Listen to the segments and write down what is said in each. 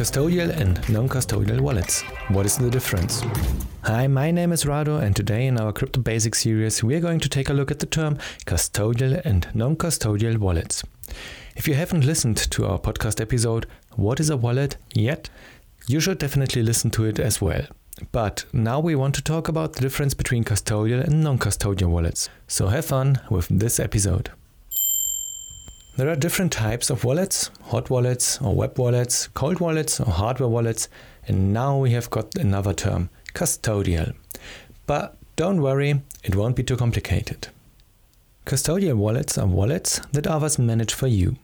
Custodial and non-custodial wallets. What is the difference? Hi, my name is Rado and today in our Crypto Basics series we are going to take a look at the term custodial and non-custodial wallets. If you haven't listened to our podcast episode, What is a Wallet, yet, you should definitely listen to it as well. But now we want to talk about the difference between custodial and non-custodial wallets. So have fun with this episode. There are different types of wallets hot wallets or web wallets, cold wallets or hardware wallets, and now we have got another term custodial. But don't worry, it won't be too complicated. Custodial wallets are wallets that others manage for you.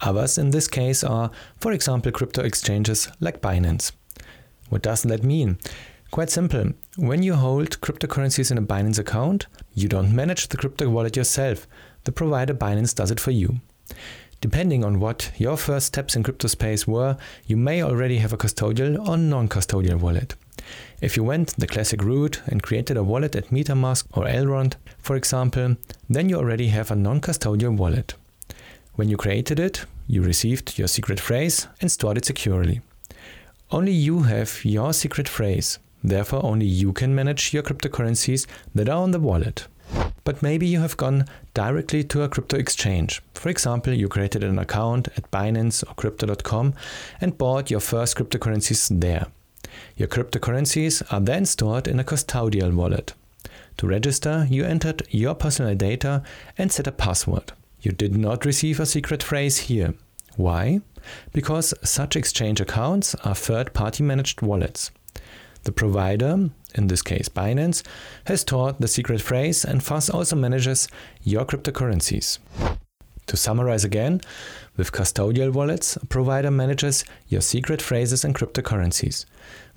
Others in this case are, for example, crypto exchanges like Binance. What does that mean? Quite simple. When you hold cryptocurrencies in a Binance account, you don't manage the crypto wallet yourself. The provider Binance does it for you. Depending on what your first steps in crypto space were, you may already have a custodial or non custodial wallet. If you went the classic route and created a wallet at MetaMask or Elrond, for example, then you already have a non custodial wallet. When you created it, you received your secret phrase and stored it securely. Only you have your secret phrase, therefore, only you can manage your cryptocurrencies that are on the wallet. But maybe you have gone directly to a crypto exchange. For example, you created an account at Binance or Crypto.com and bought your first cryptocurrencies there. Your cryptocurrencies are then stored in a custodial wallet. To register, you entered your personal data and set a password. You did not receive a secret phrase here. Why? Because such exchange accounts are third party managed wallets. The provider, in this case Binance, has stored the secret phrase and thus also manages your cryptocurrencies. To summarize again, with custodial wallets, a provider manages your secret phrases and cryptocurrencies.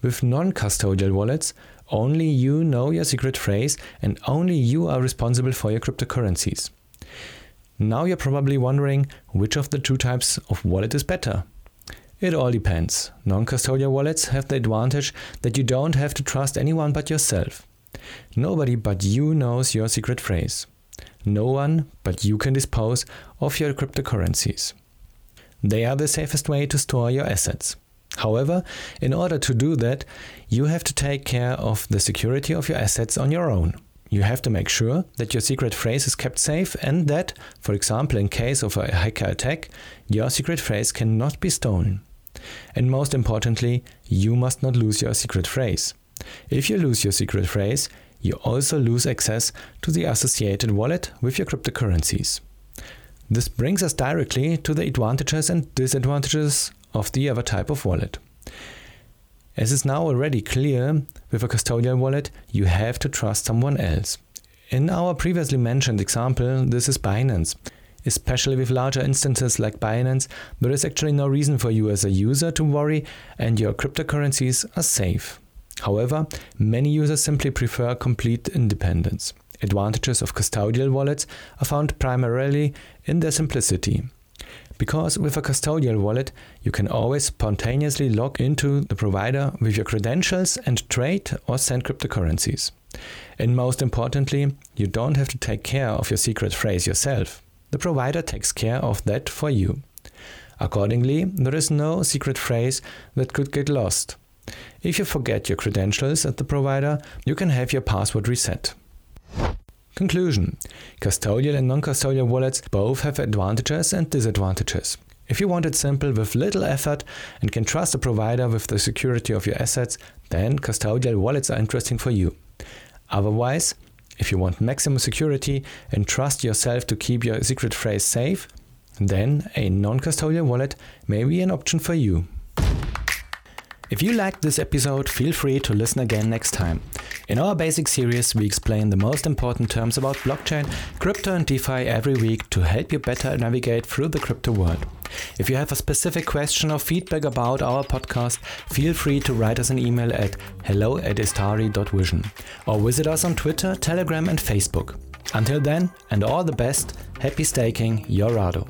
With non custodial wallets, only you know your secret phrase and only you are responsible for your cryptocurrencies. Now you're probably wondering which of the two types of wallet is better. It all depends. Non custodial wallets have the advantage that you don't have to trust anyone but yourself. Nobody but you knows your secret phrase. No one but you can dispose of your cryptocurrencies. They are the safest way to store your assets. However, in order to do that, you have to take care of the security of your assets on your own. You have to make sure that your secret phrase is kept safe and that, for example, in case of a hacker attack, your secret phrase cannot be stolen. And most importantly, you must not lose your secret phrase. If you lose your secret phrase, you also lose access to the associated wallet with your cryptocurrencies. This brings us directly to the advantages and disadvantages of the other type of wallet. As is now already clear, with a custodial wallet, you have to trust someone else. In our previously mentioned example, this is Binance. Especially with larger instances like Binance, there is actually no reason for you as a user to worry and your cryptocurrencies are safe. However, many users simply prefer complete independence. Advantages of custodial wallets are found primarily in their simplicity. Because with a custodial wallet, you can always spontaneously log into the provider with your credentials and trade or send cryptocurrencies. And most importantly, you don't have to take care of your secret phrase yourself. The provider takes care of that for you. Accordingly, there is no secret phrase that could get lost. If you forget your credentials at the provider, you can have your password reset. Conclusion Custodial and non custodial wallets both have advantages and disadvantages. If you want it simple with little effort and can trust a provider with the security of your assets, then custodial wallets are interesting for you. Otherwise, if you want maximum security and trust yourself to keep your secret phrase safe, then a non custodial wallet may be an option for you. If you liked this episode, feel free to listen again next time. In our basic series, we explain the most important terms about blockchain, crypto, and DeFi every week to help you better navigate through the crypto world. If you have a specific question or feedback about our podcast, feel free to write us an email at hello at istari.vision or visit us on Twitter, Telegram, and Facebook. Until then, and all the best, happy staking, your Rado.